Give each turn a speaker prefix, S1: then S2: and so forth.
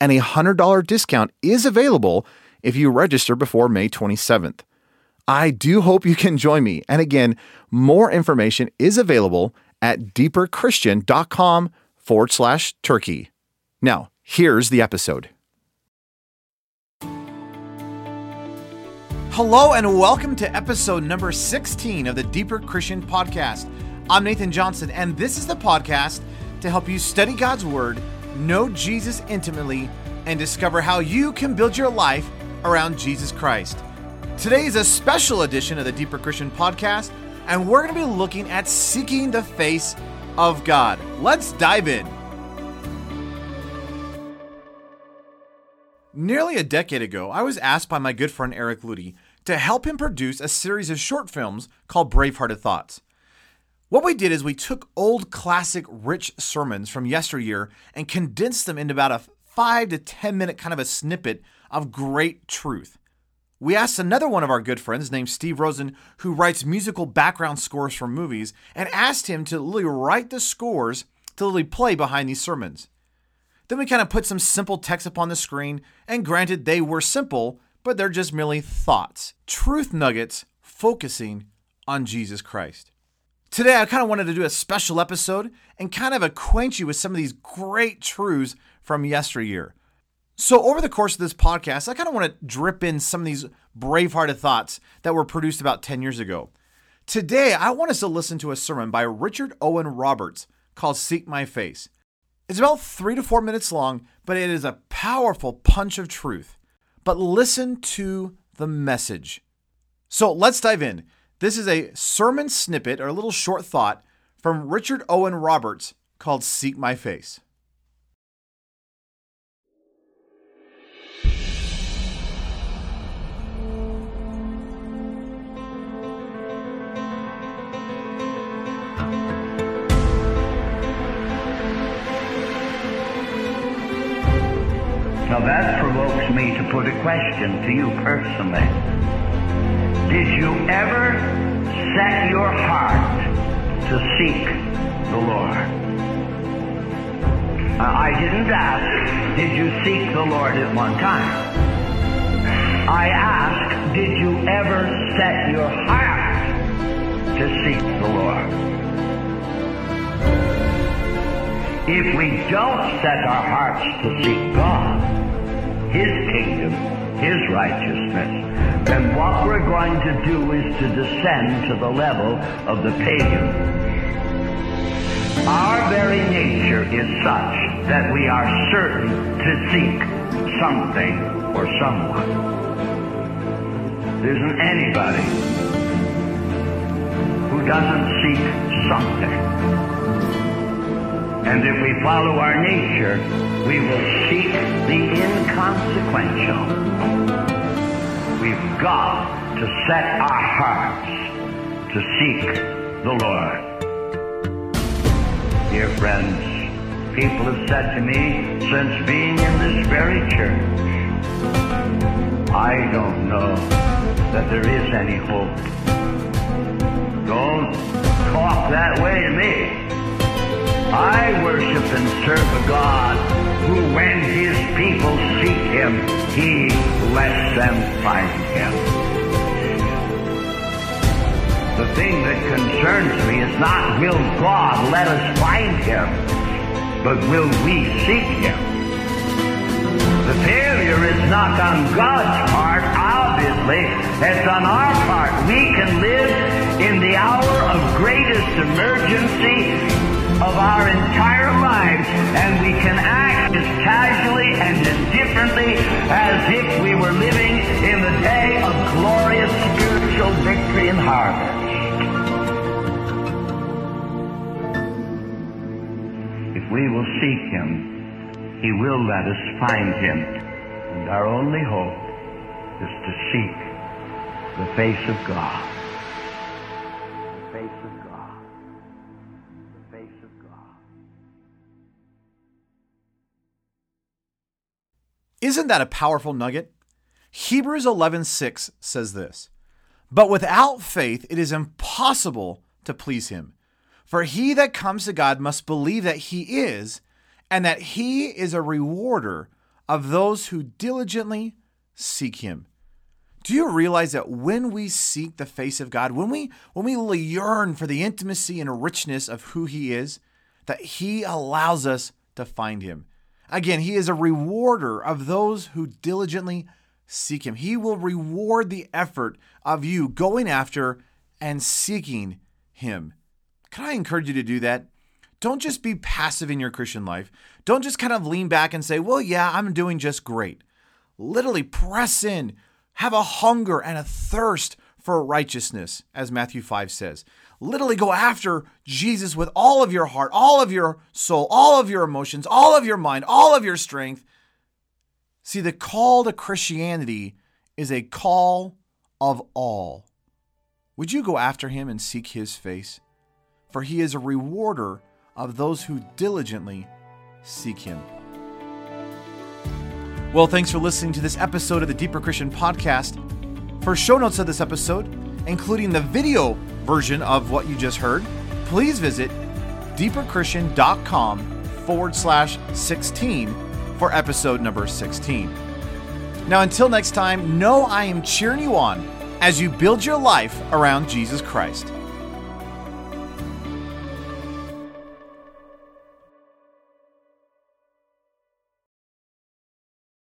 S1: and a $100 discount is available if you register before May 27th. I do hope you can join me. And again, more information is available at deeperchristian.com forward slash turkey. Now, here's the episode. Hello, and welcome to episode number 16 of the Deeper Christian Podcast. I'm Nathan Johnson, and this is the podcast to help you study God's Word know Jesus intimately, and discover how you can build your life around Jesus Christ. Today is a special edition of the Deeper Christian Podcast, and we're going to be looking at seeking the face of God. Let's dive in. Nearly a decade ago, I was asked by my good friend Eric Ludy to help him produce a series of short films called Bravehearted Thoughts. What we did is we took old, classic, rich sermons from yesteryear and condensed them into about a five to 10 minute kind of a snippet of great truth. We asked another one of our good friends named Steve Rosen, who writes musical background scores for movies, and asked him to literally write the scores to literally play behind these sermons. Then we kind of put some simple text up on the screen, and granted, they were simple, but they're just merely thoughts, truth nuggets focusing on Jesus Christ. Today, I kind of wanted to do a special episode and kind of acquaint you with some of these great truths from yesteryear. So, over the course of this podcast, I kind of want to drip in some of these bravehearted thoughts that were produced about 10 years ago. Today, I want us to listen to a sermon by Richard Owen Roberts called Seek My Face. It's about three to four minutes long, but it is a powerful punch of truth. But listen to the message. So, let's dive in. This is a sermon snippet or a little short thought from Richard Owen Roberts called Seek My Face.
S2: Now that provokes me to put a question to you personally. Did you ever set your heart to seek the Lord? Uh, I didn't ask, did you seek the Lord at one time? I asked, did you ever set your heart to seek the Lord? If we don't set our hearts to seek God, His kingdom, His righteousness, then what we're going to do is to descend to the level of the pagan. Our very nature is such that we are certain to seek something or someone. There isn't anybody who doesn't seek something. And if we follow our nature, we will seek the inconsequential. We've got to set our hearts to seek the Lord. Dear friends, people have said to me since being in this very church, I don't know that there is any hope. Don't talk that way to me. I worship and serve a God who, when his people seek him, he lets them find him. The thing that concerns me is not will God let us find him, but will we seek him? The failure is not on God's part, obviously, it's on our part we can live in the hour of greatest emergency of our entire lives, and we can act as casually and indifferently as if we were living in the day of glorious spiritual victory and harvest. If we will seek Him, He will let us find Him. And our only hope is to seek the face of God. The face of God.
S1: Isn't that a powerful nugget? Hebrews 11:6 says this. But without faith it is impossible to please him. For he that comes to God must believe that he is and that he is a rewarder of those who diligently seek him. Do you realize that when we seek the face of God, when we when we yearn for the intimacy and richness of who he is, that he allows us to find him. Again, he is a rewarder of those who diligently seek him. He will reward the effort of you going after and seeking him. Can I encourage you to do that? Don't just be passive in your Christian life. Don't just kind of lean back and say, well, yeah, I'm doing just great. Literally press in, have a hunger and a thirst for righteousness, as Matthew 5 says. Literally go after Jesus with all of your heart, all of your soul, all of your emotions, all of your mind, all of your strength. See, the call to Christianity is a call of all. Would you go after him and seek his face? For he is a rewarder of those who diligently seek him. Well, thanks for listening to this episode of the Deeper Christian Podcast. For show notes of this episode, including the video version of what you just heard, please visit deeperchristian.com forward slash 16 for episode number 16. Now, until next time, know I am cheering you on as you build your life around Jesus Christ.